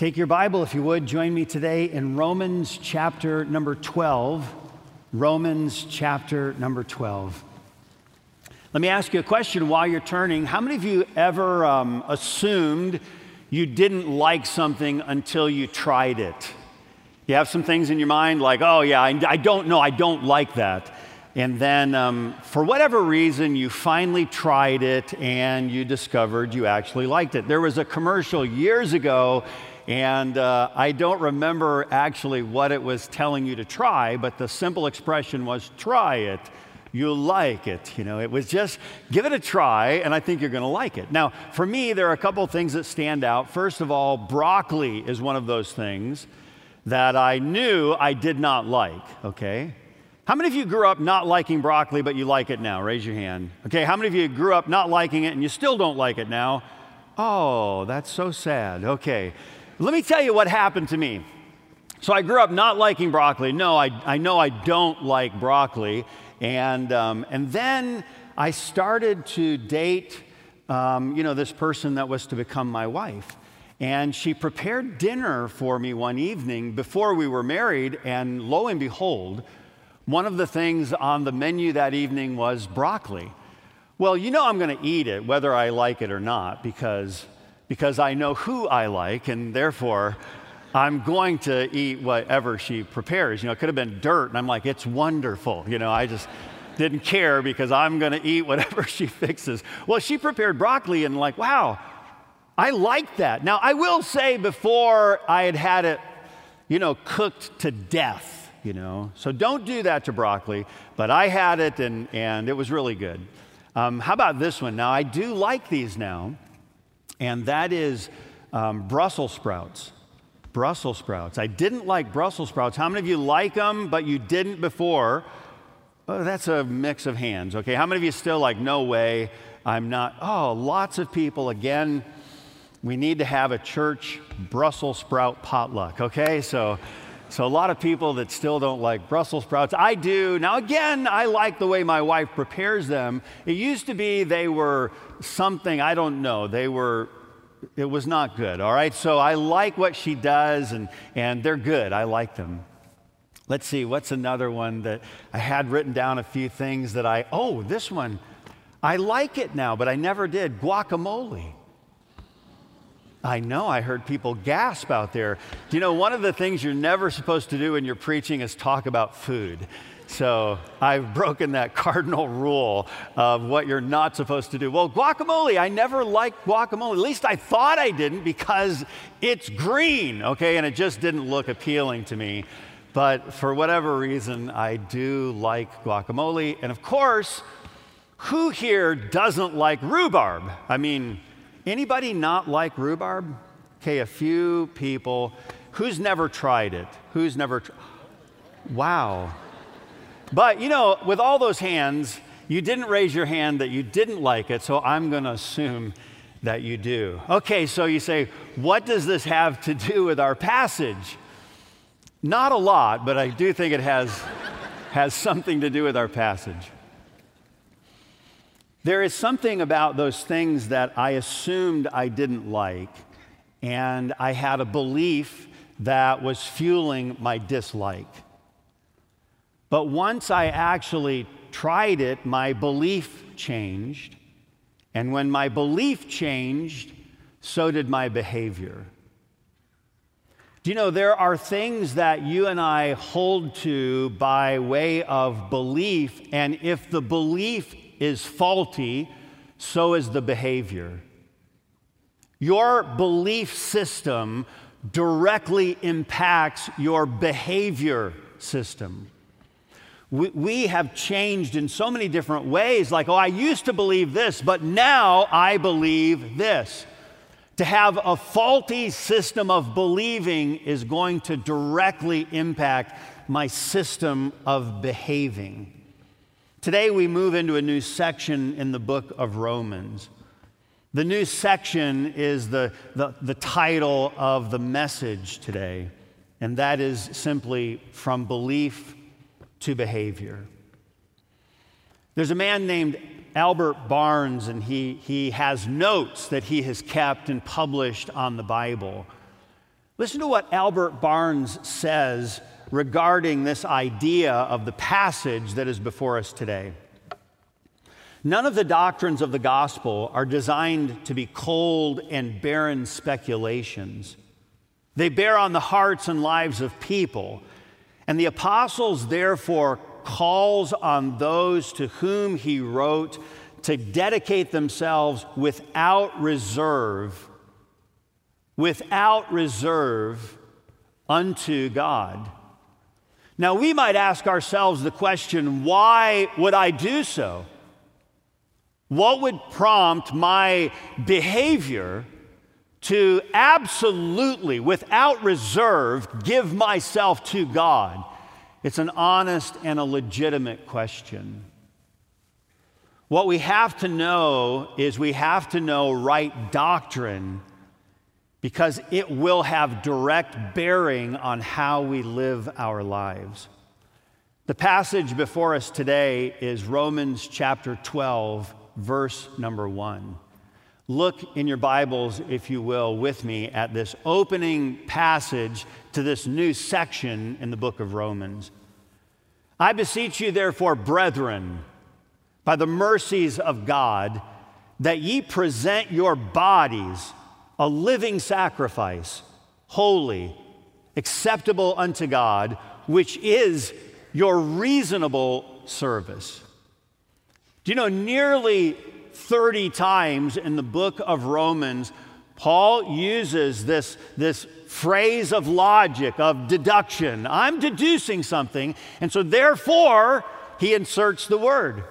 Take your Bible, if you would, join me today in Romans chapter number 12. Romans chapter number 12. Let me ask you a question while you're turning. How many of you ever um, assumed you didn't like something until you tried it? You have some things in your mind like, oh, yeah, I, I don't know, I don't like that. And then, um, for whatever reason, you finally tried it and you discovered you actually liked it. There was a commercial years ago and uh, I don't remember actually what it was telling you to try, but the simple expression was try it. You'll like it. You know, it was just give it a try, and I think you're going to like it. Now, for me, there are a couple things that stand out. First of all, broccoli is one of those things that I knew I did not like, okay? How many of you grew up not liking broccoli, but you like it now? Raise your hand. Okay, how many of you grew up not liking it and you still don't like it now? Oh, that's so sad. Okay. Let me tell you what happened to me. So I grew up not liking broccoli. No, I, I know I don't like broccoli. And, um, and then I started to date, um, you know, this person that was to become my wife. And she prepared dinner for me one evening before we were married. And lo and behold, one of the things on the menu that evening was broccoli. Well, you know I'm going to eat it, whether I like it or not, because because I know who I like, and therefore I'm going to eat whatever she prepares. You know, it could have been dirt, and I'm like, it's wonderful. You know, I just didn't care because I'm going to eat whatever she fixes. Well, she prepared broccoli, and like, wow, I like that. Now, I will say before I had had it, you know, cooked to death, you know, so don't do that to broccoli, but I had it, and, and it was really good. Um, how about this one? Now, I do like these now and that is um, Brussels sprouts. Brussels sprouts. I didn't like Brussels sprouts. How many of you like them, but you didn't before? Oh, that's a mix of hands, okay? How many of you still like, no way, I'm not? Oh, lots of people. Again, we need to have a church Brussels sprout potluck, okay? So, so a lot of people that still don't like Brussels sprouts. I do. Now, again, I like the way my wife prepares them. It used to be they were something, I don't know, they were, it was not good, all right? So I like what she does, and, and they're good. I like them. Let's see, what's another one that I had written down a few things that I, oh, this one. I like it now, but I never did. Guacamole. I know, I heard people gasp out there. Do you know, one of the things you're never supposed to do when you're preaching is talk about food. So I've broken that cardinal rule of what you're not supposed to do. Well, guacamole, I never liked guacamole. At least I thought I didn't because it's green, okay, and it just didn't look appealing to me. But for whatever reason, I do like guacamole. And of course, who here doesn't like rhubarb? I mean, anybody not like rhubarb? Okay, a few people. Who's never tried it? Who's never? Tr- wow. But you know, with all those hands, you didn't raise your hand that you didn't like it, so I'm going to assume that you do. Okay, so you say, what does this have to do with our passage? Not a lot, but I do think it has, has something to do with our passage. There is something about those things that I assumed I didn't like, and I had a belief that was fueling my dislike. But once I actually tried it, my belief changed. And when my belief changed, so did my behavior. Do you know there are things that you and I hold to by way of belief, and if the belief is faulty, so is the behavior. Your belief system directly impacts your behavior system we, we have changed in so many different ways. Like, oh, I used to believe this, but now I believe this. To have a faulty system of believing is going to directly impact my system of behaving. Today, we move into a new section in the book of Romans. The new section is the, the, the title of the message today, and that is simply From Belief to behavior. There's a man named Albert Barnes, and he, he has notes that he has kept and published on the Bible. Listen to what Albert Barnes says regarding this idea of the passage that is before us today. None of the doctrines of the gospel are designed to be cold and barren speculations. They bear on the hearts and lives of people. And the apostles, therefore, calls on those to whom he wrote to dedicate themselves without reserve, without reserve unto God. Now, we might ask ourselves the question why would I do so? What would prompt my behavior to absolutely, without reserve, give myself to God? It's an honest and a legitimate question. What we have to know is we have to know right doctrine because it will have direct bearing on how we live our lives. The passage before us today is Romans chapter 12 verse number one. Look in your Bibles, if you will, with me at this opening passage to this new section in the book of Romans. I beseech you, therefore, brethren, by the mercies of God, that ye present your bodies a living sacrifice, holy, acceptable unto God, which is your reasonable service. Do you know, nearly 30 times in the book of Romans, Paul uses this, this phrase of logic, of deduction. I'm deducing something, and so therefore, he inserts the word.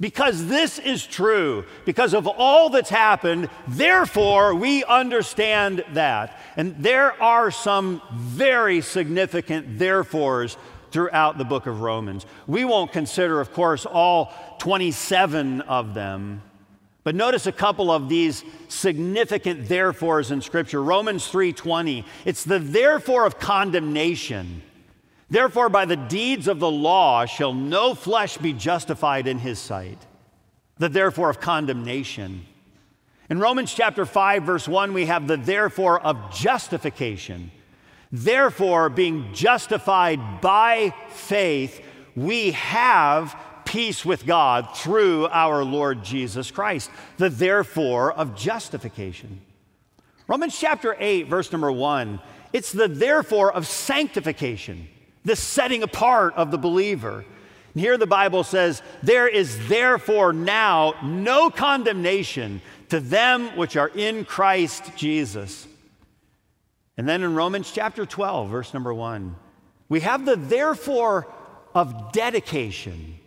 Because this is true, because of all that's happened, therefore we understand that. And there are some very significant therefores throughout the book of Romans. We won't consider, of course, all 27 of them. But notice a couple of these significant therefores in scripture. Romans 3:20, it's the therefore of condemnation. Therefore by the deeds of the law shall no flesh be justified in his sight. The therefore of condemnation. In Romans chapter 5 verse 1 we have the therefore of justification. Therefore, being justified by faith, we have peace with God through our Lord Jesus Christ. The therefore of justification. Romans chapter 8, verse number 1, it's the therefore of sanctification, the setting apart of the believer. And here the Bible says, There is therefore now no condemnation to them which are in Christ Jesus. And then in Romans chapter 12, verse number 1, we have the therefore of dedication.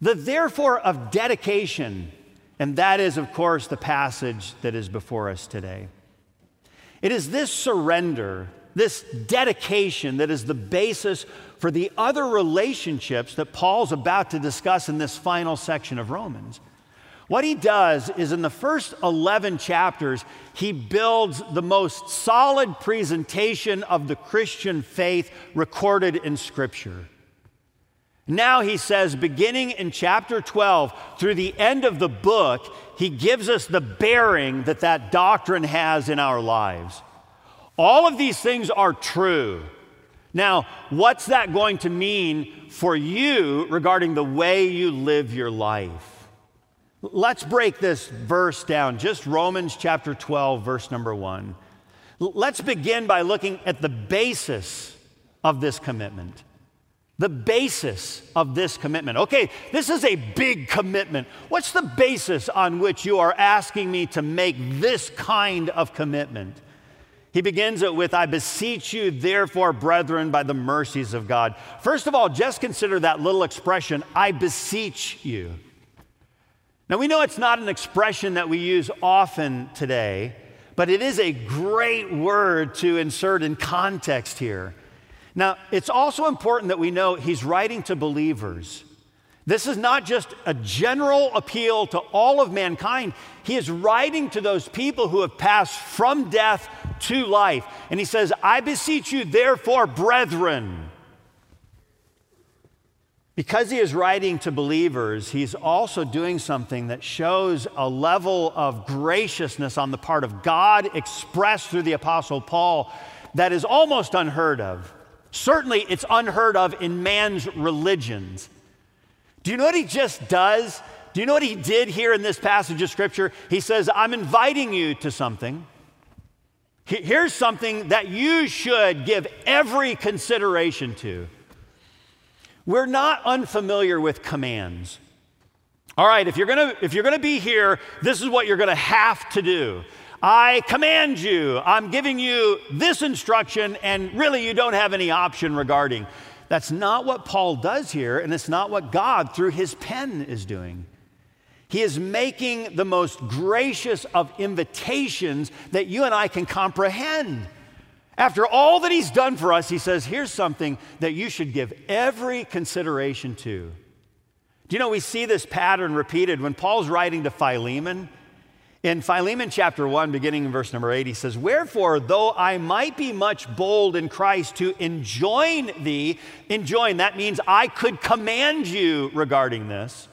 The therefore of dedication. And that is, of course, the passage that is before us today. It is this surrender, this dedication, that is the basis for the other relationships that Paul's about to discuss in this final section of Romans. What he does is in the first 11 chapters, he builds the most solid presentation of the Christian faith recorded in Scripture. Now he says, beginning in chapter 12 through the end of the book, he gives us the bearing that that doctrine has in our lives. All of these things are true. Now, what's that going to mean for you regarding the way you live your life? Let's break this verse down, just Romans chapter 12, verse number 1. Let's begin by looking at the basis of this commitment. The basis of this commitment. Okay, this is a big commitment. What's the basis on which you are asking me to make this kind of commitment? He begins it with, I beseech you, therefore, brethren, by the mercies of God. First of all, just consider that little expression, I beseech you. Now, we know it's not an expression that we use often today, but it is a great word to insert in context here. Now, it's also important that we know he's writing to believers. This is not just a general appeal to all of mankind. He is writing to those people who have passed from death to life. And he says, I beseech you, therefore, brethren. Because he is writing to believers, he's also doing something that shows a level of graciousness on the part of God expressed through the Apostle Paul that is almost unheard of. Certainly, it's unheard of in man's religions. Do you know what he just does? Do you know what he did here in this passage of scripture? He says, I'm inviting you to something. Here's something that you should give every consideration to. We're not unfamiliar with commands. All right, if you're gonna, if you're gonna be here, this is what you're gonna have to do. I command you, I'm giving you this instruction, and really you don't have any option regarding. That's not what Paul does here, and it's not what God, through his pen, is doing. He is making the most gracious of invitations that you and I can comprehend. After all that he's done for us, he says, Here's something that you should give every consideration to. Do you know we see this pattern repeated when Paul's writing to Philemon? In Philemon chapter 1, beginning in verse number 8, he says, Wherefore, though I might be much bold in Christ to enjoin thee, enjoin, that means I could command you regarding this.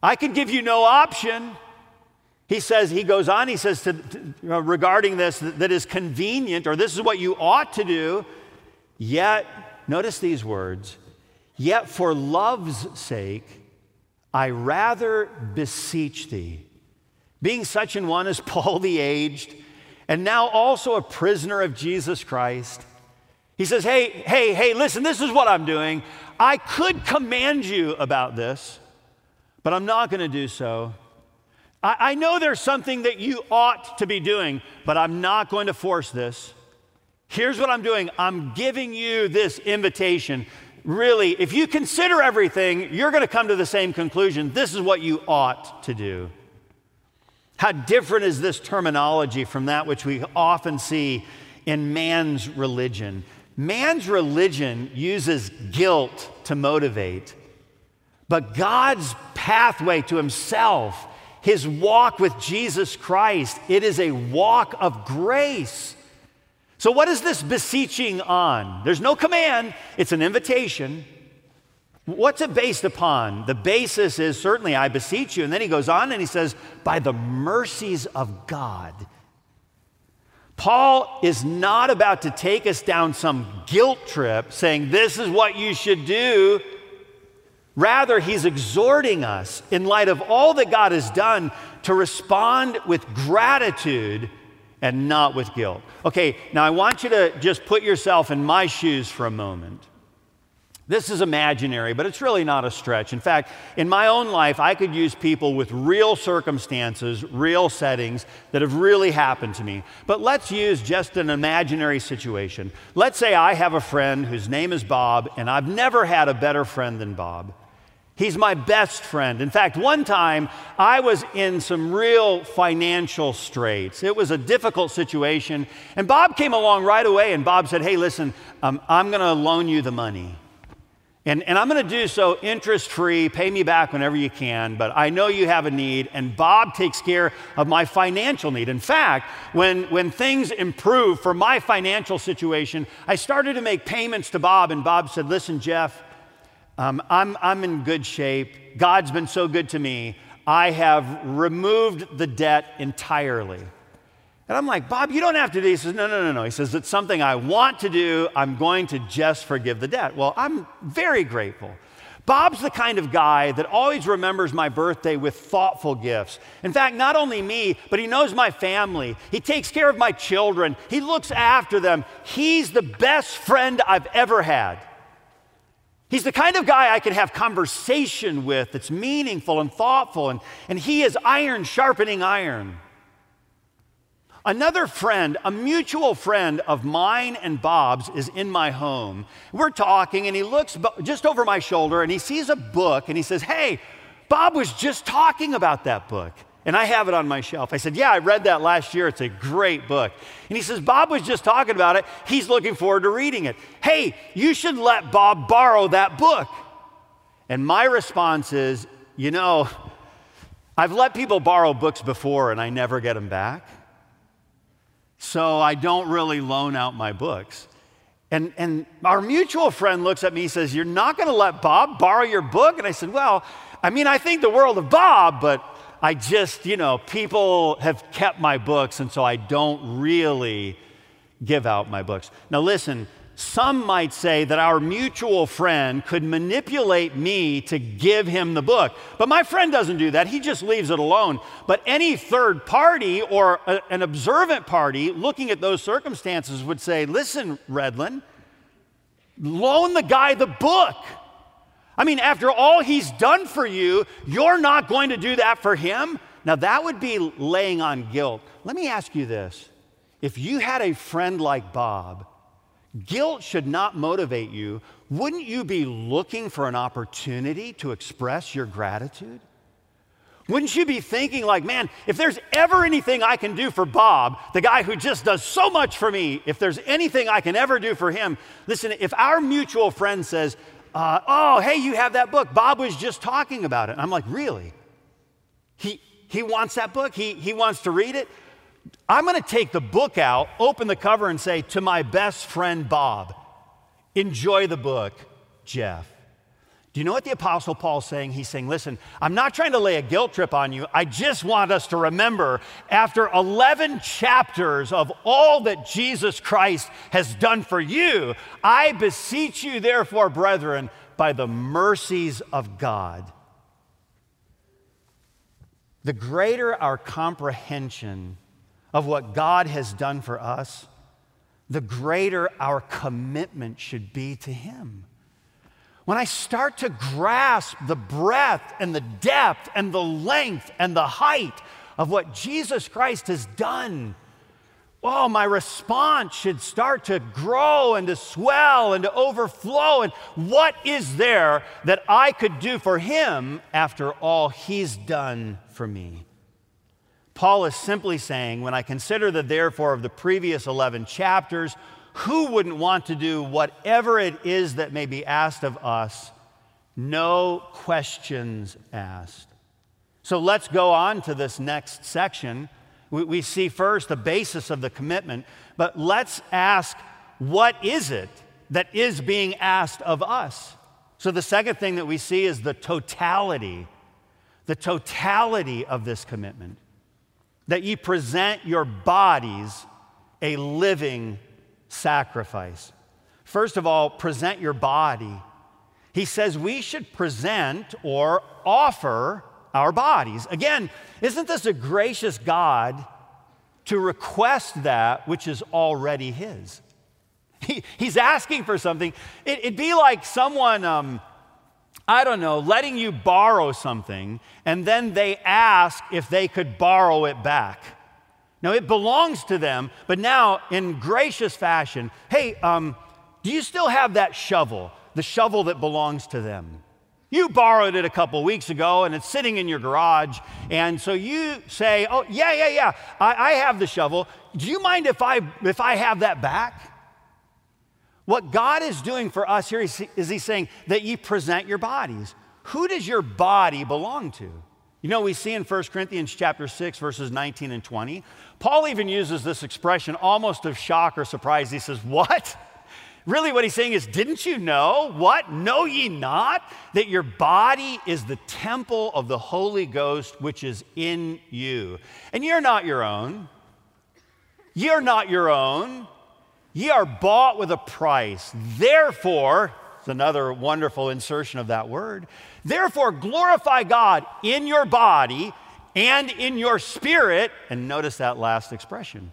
I could give you no option. He says, he goes on, he says, to, to, uh, regarding this, that, that is convenient, or this is what you ought to do. Yet, notice these words, yet for love's sake, I rather beseech thee being such an one as Paul the aged, and now also a prisoner of Jesus Christ. He says, Hey, hey, hey, listen, this is what I'm doing. I could command you about this, but I'm not going to do so. I, I, know there's something that you ought to be doing, but I'm not going to force this. Here's what I'm doing I'm giving you this invitation. Really, if you consider everything, you're going to come to the same conclusion. This is what you ought to do. How different is this terminology from that which we often see in man's religion? Man's religion uses guilt to motivate, but God's pathway to Himself, His walk with Jesus Christ, it is a walk of grace. So, what is this beseeching on? There's no command, it's an invitation. What's it based upon? The basis is certainly, I beseech you. And then he goes on and he says, by the mercies of God. Paul is not about to take us down some guilt trip saying, this is what you should do. Rather, he's exhorting us, in light of all that God has done, to respond with gratitude and not with guilt. Okay, now I want you to just put yourself in my shoes for a moment. This is imaginary, but it's really not a stretch. In fact, in my own life, I could use people with real circumstances, real settings that have really happened to me. But let's use just an imaginary situation. Let's say I have a friend whose name is Bob, and I've never had a better friend than Bob. He's my best friend. In fact, one time I was in some real financial straits. It was a difficult situation. And Bob came along right away, and Bob said, Hey, listen, um, I'm going to loan you the money. And, and I'm going to do so interest free, pay me back whenever you can, but I know you have a need, and Bob takes care of my financial need. In fact, when, when things improved for my financial situation, I started to make payments to Bob, and Bob said, Listen, Jeff, um, I'm, I'm in good shape. God's been so good to me. I have removed the debt entirely. And I'm like, Bob, you don't have to do. He says, No, no, no, no. He says, It's something I want to do. I'm going to just forgive the debt. Well, I'm very grateful. Bob's the kind of guy that always remembers my birthday with thoughtful gifts. In fact, not only me, but he knows my family. He takes care of my children, he looks after them. He's the best friend I've ever had. He's the kind of guy I can have conversation with that's meaningful and thoughtful, and, and he is iron sharpening iron. Another friend, a mutual friend of mine and Bob's, is in my home. We're talking, and he looks just over my shoulder and he sees a book and he says, Hey, Bob was just talking about that book. And I have it on my shelf. I said, Yeah, I read that last year. It's a great book. And he says, Bob was just talking about it. He's looking forward to reading it. Hey, you should let Bob borrow that book. And my response is, You know, I've let people borrow books before and I never get them back so I don't really loan out my books. And, and our mutual friend looks at me and says, You're not going to let Bob borrow your book? And I said, Well, I mean, I think the world of Bob, but I just, you know, people have kept my books, and so I don't really give out my books. Now, listen, some might say that our mutual friend could manipulate me to give him the book. But my friend doesn't do that. He just leaves it alone. But any third party or a, an observant party looking at those circumstances would say, listen, Redlin, loan the guy the book. I mean, after all he's done for you, you're not going to do that for him? Now, that would be laying on guilt. Let me ask you this if you had a friend like Bob, guilt should not motivate you. Wouldn't you be looking for an opportunity to express your gratitude? Wouldn't you be thinking, like, man, if there's ever anything I can do for Bob, the guy who just does so much for me, if there's anything I can ever do for him, listen, if our mutual friend says, uh, oh, hey, you have that book. Bob was just talking about it. I'm like, really? He, he wants that book. He, he wants to read it. I'm going to take the book out, open the cover, and say, to my best friend Bob, enjoy the book, Jeff. Do you know what the Apostle Paul's saying? He's saying, listen, I'm not trying to lay a guilt trip on you. I just want us to remember after 11 chapters of all that Jesus Christ has done for you, I beseech you, therefore, brethren, by the mercies of God. The greater our comprehension of what God has done for us, the greater our commitment should be to Him. When I start to grasp the breadth and the depth and the length and the height of what Jesus Christ has done, oh, my response should start to grow and to swell and to overflow. And what is there that I could do for him after all he's done for me? Paul is simply saying, when I consider the therefore of the previous 11 chapters, who wouldn't want to do whatever it is that may be asked of us? No questions asked. So let's go on to this next section. We, we see first the basis of the commitment, but let's ask what is it that is being asked of us? So the second thing that we see is the totality, the totality of this commitment. That ye present your bodies a living sacrifice. First of all, present your body. He says we should present or offer our bodies. Again, isn't this a gracious God to request that which is already His? He, he's asking for something. It, would be like someone, um, I don't know, letting you borrow something, and then they ask if they could borrow it back. Now, it belongs to them, but now, in gracious fashion, hey, um, do you still have that shovel, the shovel that belongs to them? You borrowed it a couple weeks ago and it's sitting in your garage. And so you say, Oh, yeah, yeah, yeah, I, I have the shovel. Do you mind if I, if I have that back? What God is doing for us here is, is He's saying that ye present your bodies. Who does your body belong to? You know, we see in 1 Corinthians chapter 6, verses 19 and 20, Paul even uses this expression almost of shock or surprise. He says, What? Really, what he's saying is, Didn't you know? What? Know ye not that your body is the temple of the Holy Ghost which is in you? And you're not your own. You're not your own. Ye are bought with a price. Therefore, it's another wonderful insertion of that word. Therefore, glorify God in your body and in your spirit. And notice that last expression,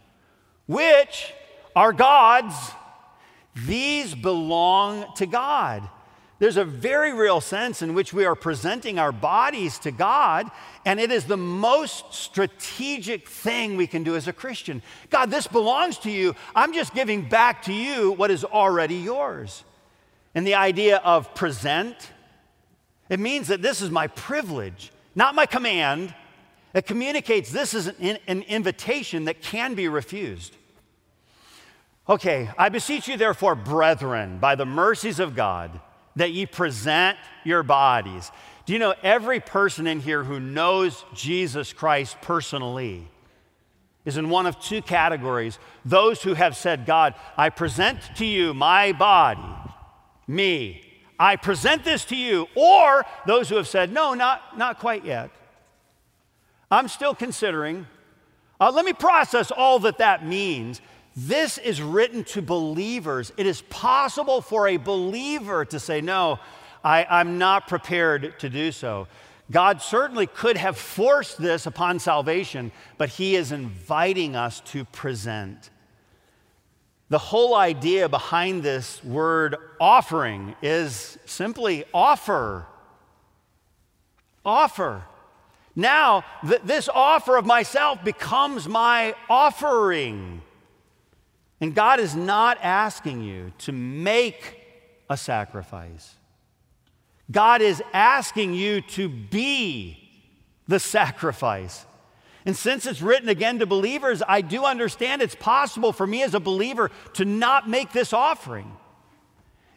which are God's. These belong to God. There's a very real sense in which we are presenting our bodies to God, and it is the most strategic thing we can do as a Christian. God, this belongs to you. I'm just giving back to you what is already yours. And the idea of present, it means that this is my privilege, not my command. It communicates this is an, an invitation that can be refused. Okay, I beseech you, therefore, brethren, by the mercies of God, that ye present your bodies. Do you know every person in here who knows Jesus Christ personally is in one of two categories those who have said, God, I present to you my body me. I present this to you. Or those who have said, no, not, not quite yet. I'm still considering. Uh, let me process all that that means. This is written to believers. It is possible for a believer to say, No, I, I'm not prepared to do so. God certainly could have forced this upon salvation, but He is inviting us to present. The whole idea behind this word offering is simply offer. Offer. Now, th- this offer of myself becomes my offering. And God is not asking you to make a sacrifice. God is asking you to be the sacrifice. And since it's written again to believers, I do understand it's possible for me as a believer to not make this offering.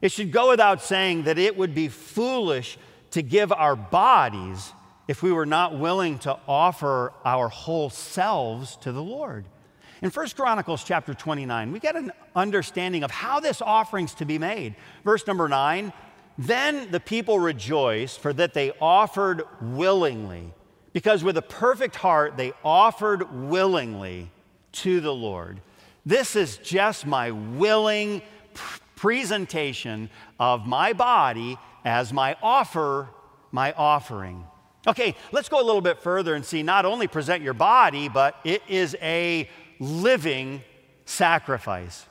It should go without saying that it would be foolish to give our bodies if we were not willing to offer our whole selves to the Lord. In 1 Chronicles chapter 29, we get an understanding of how this offering's to be made. Verse number 9, then the people rejoiced for that they offered willingly because with a perfect heart they offered willingly to the Lord. This is just my willing presentation of my body as my offer, my offering. Okay, let's go a little bit further and see not only present your body, but it is a living sacrifice.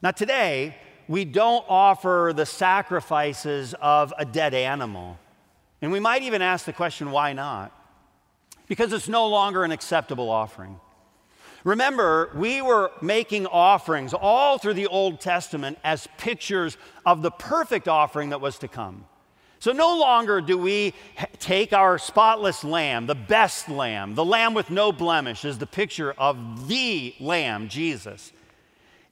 Now, today, we don't offer the sacrifices of a dead animal. And we might even ask the question, why not? because it's no longer an acceptable offering. Remember, we were making offerings all through the Old Testament as pictures of the perfect offering that was to come. So no longer do we take our spotless lamb, the best lamb, the lamb with no blemish, as the picture of the lamb, Jesus.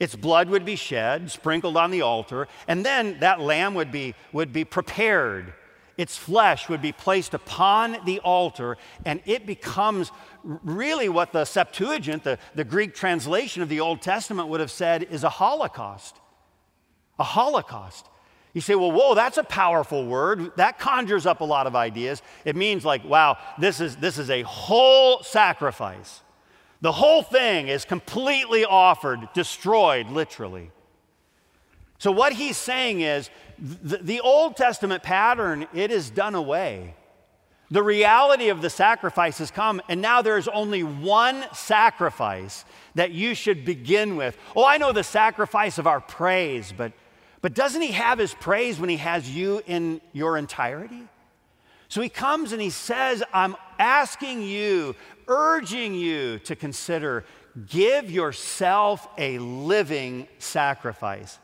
Its blood would be shed, sprinkled on the altar, and then that lamb would be, would be prepared its flesh would be placed upon the altar, and it becomes really what the Septuagint, the, the Greek translation of the Old Testament, would have said is a holocaust. A holocaust. You say, well, whoa, that's a powerful word. That conjures up a lot of ideas. It means, like, wow, this is, this is a whole sacrifice. The whole thing is completely offered, destroyed, literally. So, what he's saying is the, the Old Testament pattern, it is done away. The reality of the sacrifice has come, and now there's only one sacrifice that you should begin with. Oh, I know the sacrifice of our praise, but, but doesn't he have his praise when he has you in your entirety? So he comes and he says, I'm asking you, urging you to consider give yourself a living sacrifice.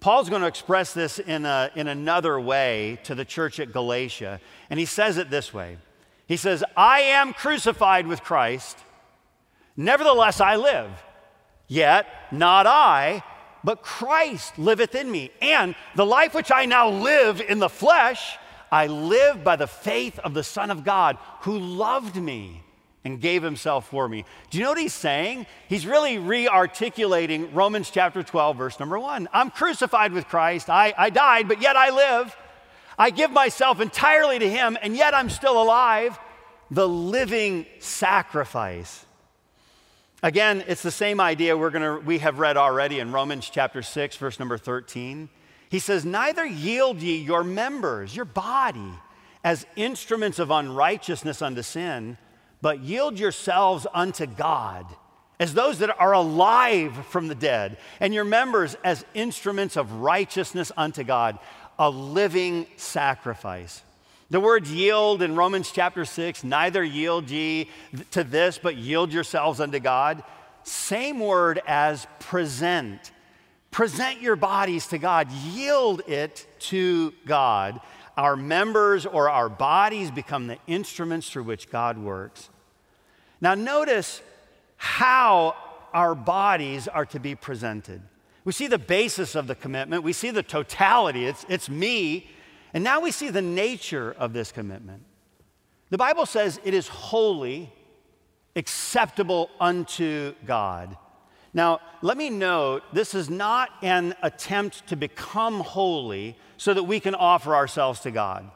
Paul's going to express this in, a, in another way to the church at Galatia, and he says it this way He says, I am crucified with Christ, nevertheless I live. Yet not I, but Christ liveth in me. And the life which I now live in the flesh, I live by the faith of the Son of God who loved me and gave himself for me. Do you know what he's saying? He's really re articulating Romans chapter 12, verse number one. I'm crucified with Christ. I, I died, but yet I live. I give myself entirely to him, and yet I'm still alive. The living sacrifice. Again, it's the same idea we're gonna, we have read already in Romans chapter 6, verse number 13. He says, Neither yield ye your members, your body, as instruments of unrighteousness unto sin but yield yourselves unto God as those that are alive from the dead, and your members as instruments of righteousness unto God, a living sacrifice. The word yield in Romans chapter 6, neither yield ye to this, but yield yourselves unto God. Same word as present. Present your bodies to God, yield it to God. Our members or our bodies become the instruments through which God works. Now, notice how our bodies are to be presented. We see the basis of the commitment, we see the totality, it's, it's me, and now we see the nature of this commitment. The Bible says it is holy, acceptable unto God. Now, let me note this is not an attempt to become holy so that we can offer ourselves to God.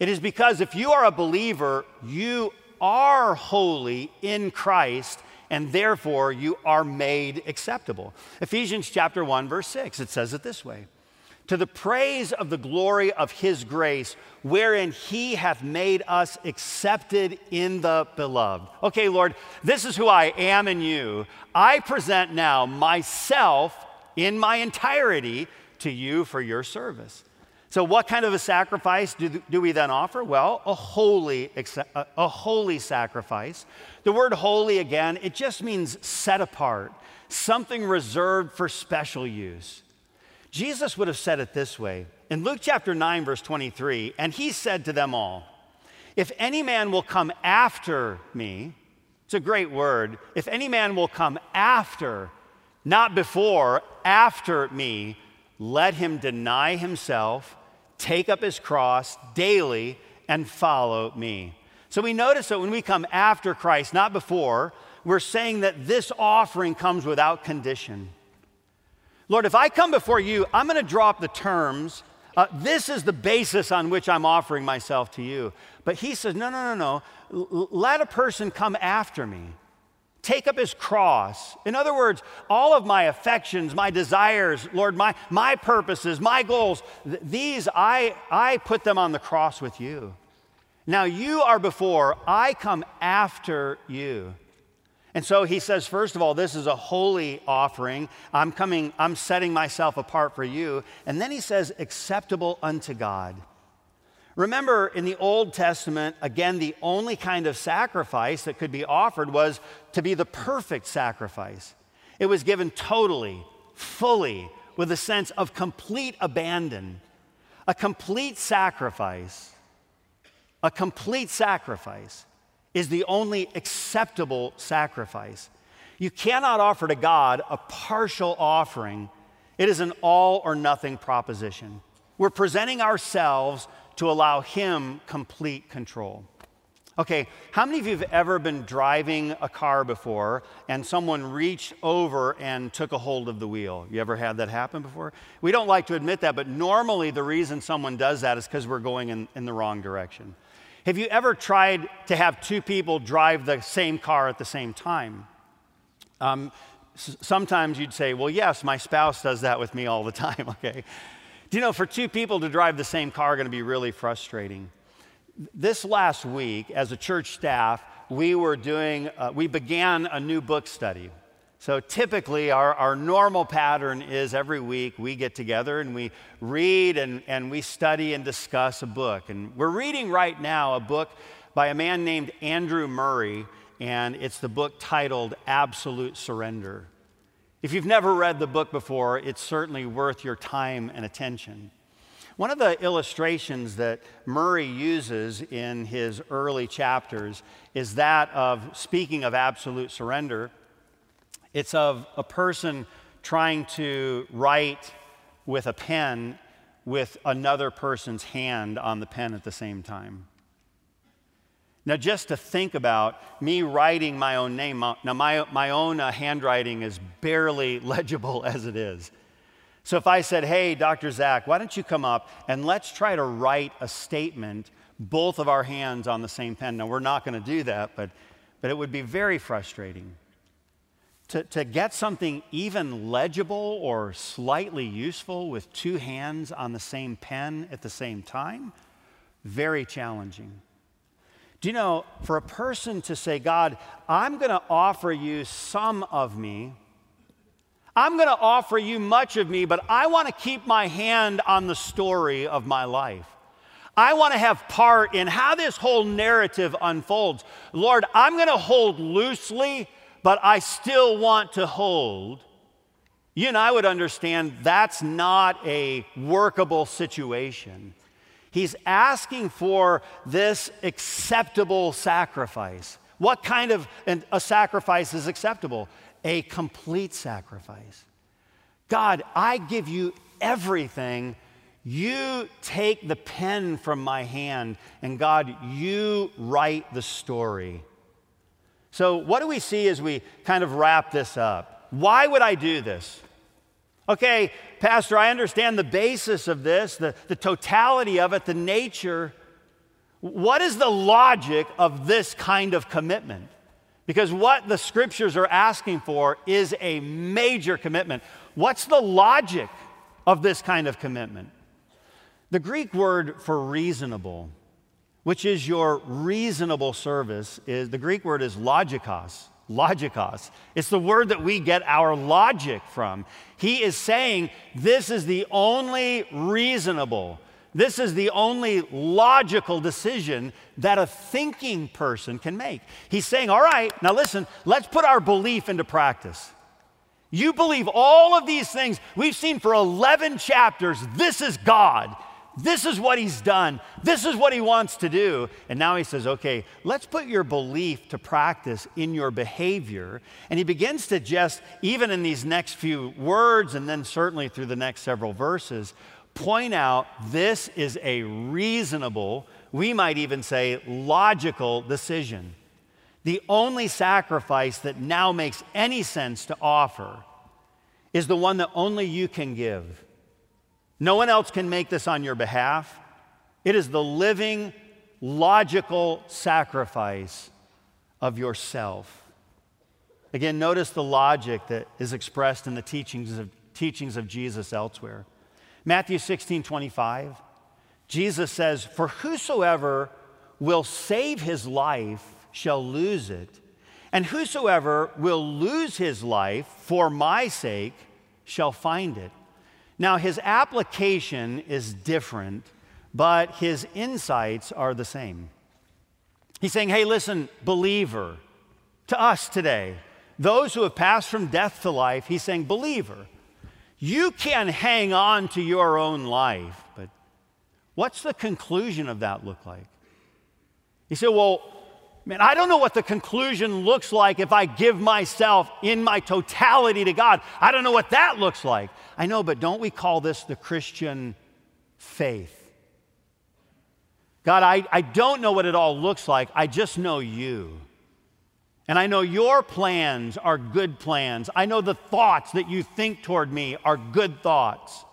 It is because if you are a believer, you are holy in Christ and therefore you are made acceptable. Ephesians chapter 1 verse 6 it says it this way. To the praise of the glory of his grace wherein he hath made us accepted in the beloved. Okay, Lord, this is who I am in you. I present now myself in my entirety to you for your service. So, what kind of a sacrifice do, do we then offer? Well, a holy, a holy sacrifice. The word holy, again, it just means set apart, something reserved for special use. Jesus would have said it this way in Luke chapter 9, verse 23, and he said to them all, If any man will come after me, it's a great word, if any man will come after, not before, after me, let him deny himself take up his cross daily and follow me. So we notice that when we come after Christ, not before, we're saying that this offering comes without condition. Lord, if I come before you, I'm going to drop the terms. Uh, this is the basis on which I'm offering myself to you. But he says, no, no, no, no. L- let a person come after me take up his cross. In other words, all of my affections, my desires, Lord, my, my purposes, my goals, th- these I, I put them on the cross with you. Now you are before, I come after you. And so he says, first of all, this is a holy offering. I'm coming, I'm setting myself apart for you. And then he says, acceptable unto God. Remember, in the Old Testament, again, the only kind of sacrifice that could be offered was to be the perfect sacrifice. It was given totally, fully, with a sense of complete abandon. A complete sacrifice, a complete sacrifice is the only acceptable sacrifice. You cannot offer to God a partial offering, it is an all or nothing proposition. We're presenting ourselves to allow Him complete control. Okay, how many of you have ever been driving a car before and someone reached over and took a hold of the wheel? You ever had that happen before? We don't like to admit that, but normally the reason someone does that is because we're going in, in the wrong direction. Have you ever tried to have two people drive the same car at the same time? Um, s- sometimes you'd say, well, yes, my spouse does that with me all the time, okay? Do you know, for two people to drive the same car going to be really frustrating. This last week, as a church staff, we were doing, uh, we began a new book study. So typically, our, our normal pattern is every week we get together and we read and, and we study and discuss a book. And we're reading right now a book by a man named Andrew Murray, and it's the book titled Absolute Surrender. If you've never read the book before, it's certainly worth your time and attention. One of the illustrations that Murray uses in his early chapters is that of speaking of absolute surrender. It's of a person trying to write with a pen with another person's hand on the pen at the same time. Now, just to think about me writing my own name, now my, my own uh, handwriting is barely legible as it is. So if I said, hey, Dr. Zach, why don't you come up and let's try to write a statement, both of our hands on the same pen. Now, we're not going to do that, but, but it would be very frustrating. To, to get something even legible or slightly useful with two hands on the same pen at the same time, very challenging. Do you know, for a person to say, God, I'm going to offer you some of me, I'm going to offer you much of me, but I want to keep my hand on the story of my life. I want to have part in how this whole narrative unfolds. Lord, I'm going to hold loosely, but I still want to hold. You and I would understand that's not a workable situation. He's asking for this acceptable sacrifice. What kind of a sacrifice is acceptable? A complete sacrifice. God, I give you everything. You take the pen from my hand, and God, you write the story. So, what do we see as we kind of wrap this up? Why would I do this? Okay, Pastor, I understand the basis of this, the, the totality of it, the nature. What is the logic of this kind of commitment? Because what the scriptures are asking for is a major commitment. What's the logic of this kind of commitment? The Greek word for reasonable, which is your reasonable service, is the Greek word is logikos. Logikos. It's the word that we get our logic from. He is saying this is the only reasonable, this is the only logical decision that a thinking person can make. He's saying, all right, now listen, let's put our belief into practice. You believe all of these things. We've seen for 11 chapters, this is God. This is what he's done. This is what he wants to do. And now he says, okay, let's put your belief to practice in your behavior. And he begins to just, even in these next few words, and then certainly through the next several verses, point out this is a reasonable, we might even say logical decision. The only sacrifice that now makes any sense to offer is the one that only you can give. No one else can make this on your behalf. It is the living, logical sacrifice of yourself. Again, notice the logic that is expressed in the teachings of, teachings of Jesus elsewhere. Matthew 16 25, Jesus says, For whosoever will save his life shall lose it, and whosoever will lose his life for my sake shall find it. Now, his application is different, but his insights are the same. He's saying, Hey, listen, believer, to us today, those who have passed from death to life, he's saying, Believer, you can hang on to your own life, but what's the conclusion of that look like? He said, Well, man, I don't know what the conclusion looks like if I give myself in my totality to God. I don't know what that looks like. I know, but don't we call this the Christian faith? God, I, I don't know what it all looks like. I just know you. And I know your plans are good plans. I know the thoughts that you think toward me are good thoughts.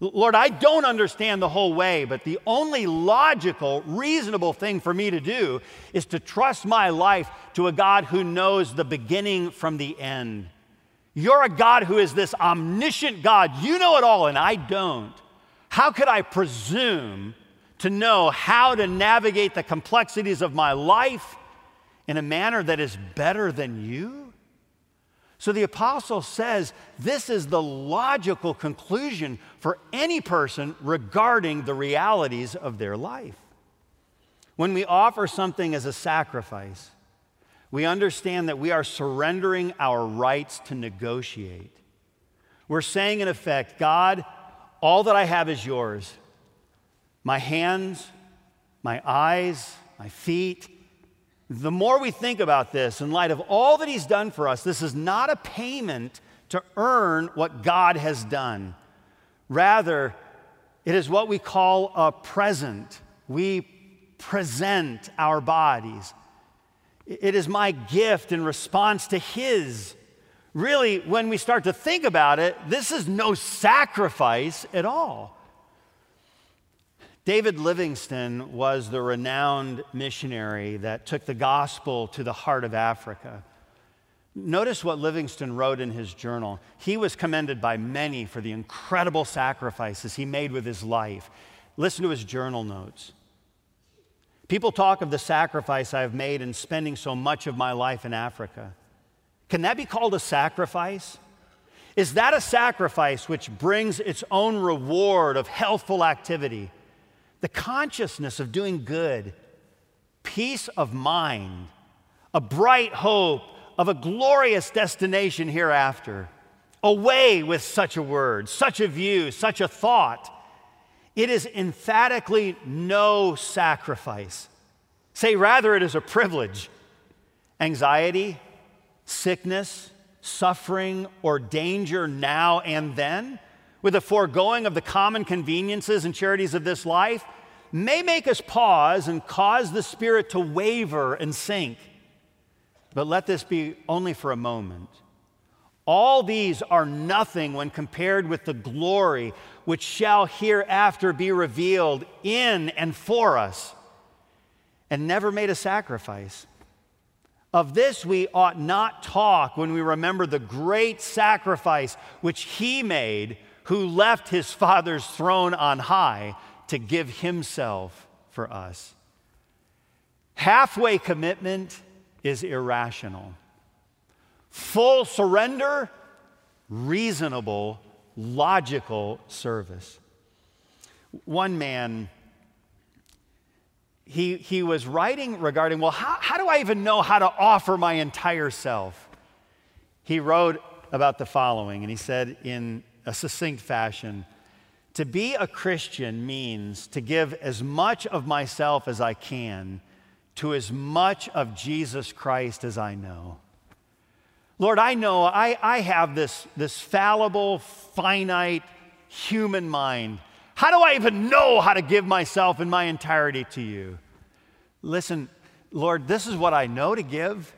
Lord, I don't understand the whole way, but the only logical, reasonable thing for me to do is to trust my life to a God who knows the beginning from the end. You're a God who is this omniscient God. You know it all, and I don't. How could I presume to know how to navigate the complexities of my life in a manner that is better than you? So the apostle says this is the logical conclusion for any person regarding the realities of their life. When we offer something as a sacrifice, we understand that we are surrendering our rights to negotiate. We're saying, in effect, God, all that I have is yours. My hands, my eyes, my feet, the more we think about this, in light of all that He's done for us, this is not a payment to earn what God has done. Rather, it is what we call a present. We present our bodies. It is my gift in response to His. Really, when we start to think about it, this is no sacrifice at all. David Livingstone was the renowned missionary that took the gospel to the heart of Africa. Notice what Livingstone wrote in his journal. He was commended by many for the incredible sacrifices he made with his life. Listen to his journal notes. People talk of the sacrifice I have made in spending so much of my life in Africa. Can that be called a sacrifice? Is that a sacrifice which brings its own reward of healthful activity? the consciousness of doing good, peace of mind, a bright hope of a glorious destination hereafter. Away with such a word, such a view, such a thought. It is emphatically no sacrifice. Say rather, it is a privilege. Anxiety, sickness, suffering, or danger now and then with the foregoing of the common conveniences and charities of this life may make us pause and cause the spirit to waver and sink. But let this be only for a moment. All these are nothing when compared with the glory which shall hereafter be revealed in and for us, and never made a sacrifice. Of this we ought not talk when we remember the great sacrifice which he made, who left his Father's throne on high to give himself for us. Halfway commitment is irrational. Full surrender, reasonable, logical service. One man he, he was writing regarding, well, how, how do I even know how to offer my entire self? He wrote about the following, and he said in a succinct fashion To be a Christian means to give as much of myself as I can to as much of Jesus Christ as I know. Lord, I know I, I have this, this fallible, finite human mind. How do I even know how to give myself in my entirety to you? Listen, Lord, this is what I know to give.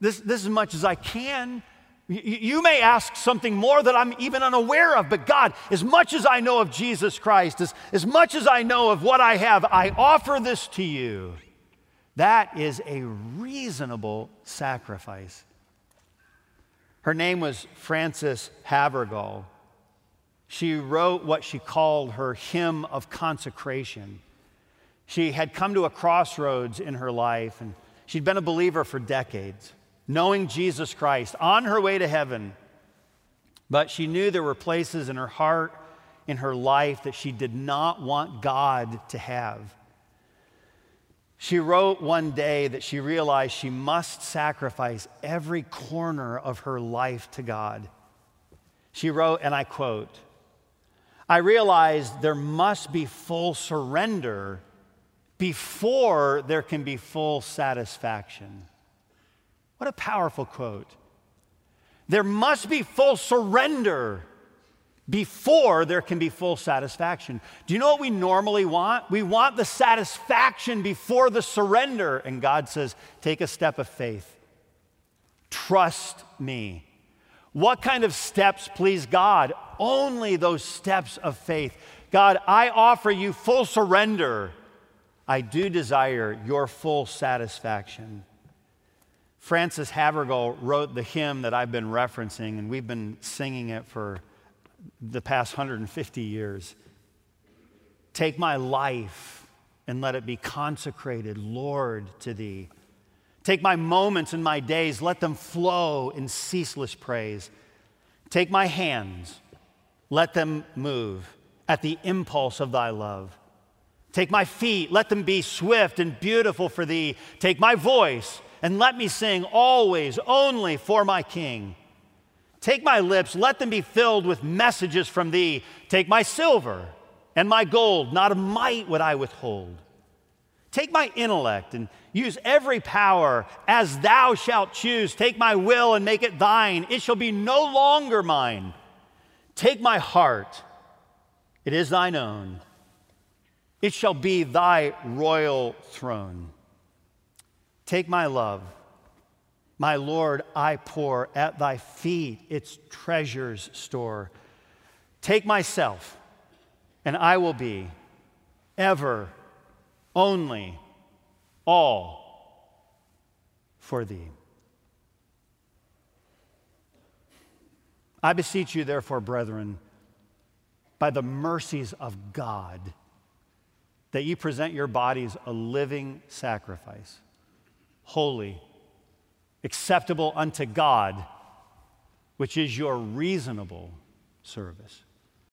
This, this is as much as I can. You, you may ask something more that I'm even unaware of, but God, as much as I know of Jesus Christ, as, as much as I know of what I have, I offer this to you. That is a reasonable sacrifice. Her name was Frances Havergal. She wrote what she called her hymn of consecration. She had come to a crossroads in her life, and she'd been a believer for decades, knowing Jesus Christ, on her way to heaven. But she knew there were places in her heart, in her life, that she did not want God to have. She wrote one day that she realized she must sacrifice every corner of her life to God. She wrote, and I quote, I realized there must be full surrender before there can be full satisfaction. What a powerful quote. There must be full surrender before there can be full satisfaction. Do you know what we normally want? We want the satisfaction before the surrender. And God says, take a step of faith. Trust me. What kind of steps please God? Only those steps of faith. God, I offer you full surrender. I do desire your full satisfaction. Frances Havergal wrote the hymn that I've been referencing, and we've been singing it for the past 150 years. Take my life and let it be consecrated, Lord, to thee. Take my moments and my days, let them flow in ceaseless praise. Take my hands, let them move at the impulse of thy love. Take my feet, let them be swift and beautiful for thee. Take my voice, and let me sing always, only for my King. Take my lips, let them be filled with messages from thee. Take my silver and my gold, not a mite would I withhold. Take my intellect and use every power as thou shalt choose. Take my will and make it thine. It shall be no longer mine. Take my heart, it is thine own. It shall be thy royal throne. Take my love my Lord, I pour at thy feet its treasures store. Take myself, and I will be ever, only, all for thee. I beseech you, therefore, brethren, by the mercies of God, that ye present your bodies a living sacrifice, holy acceptable unto God, which is your reasonable service.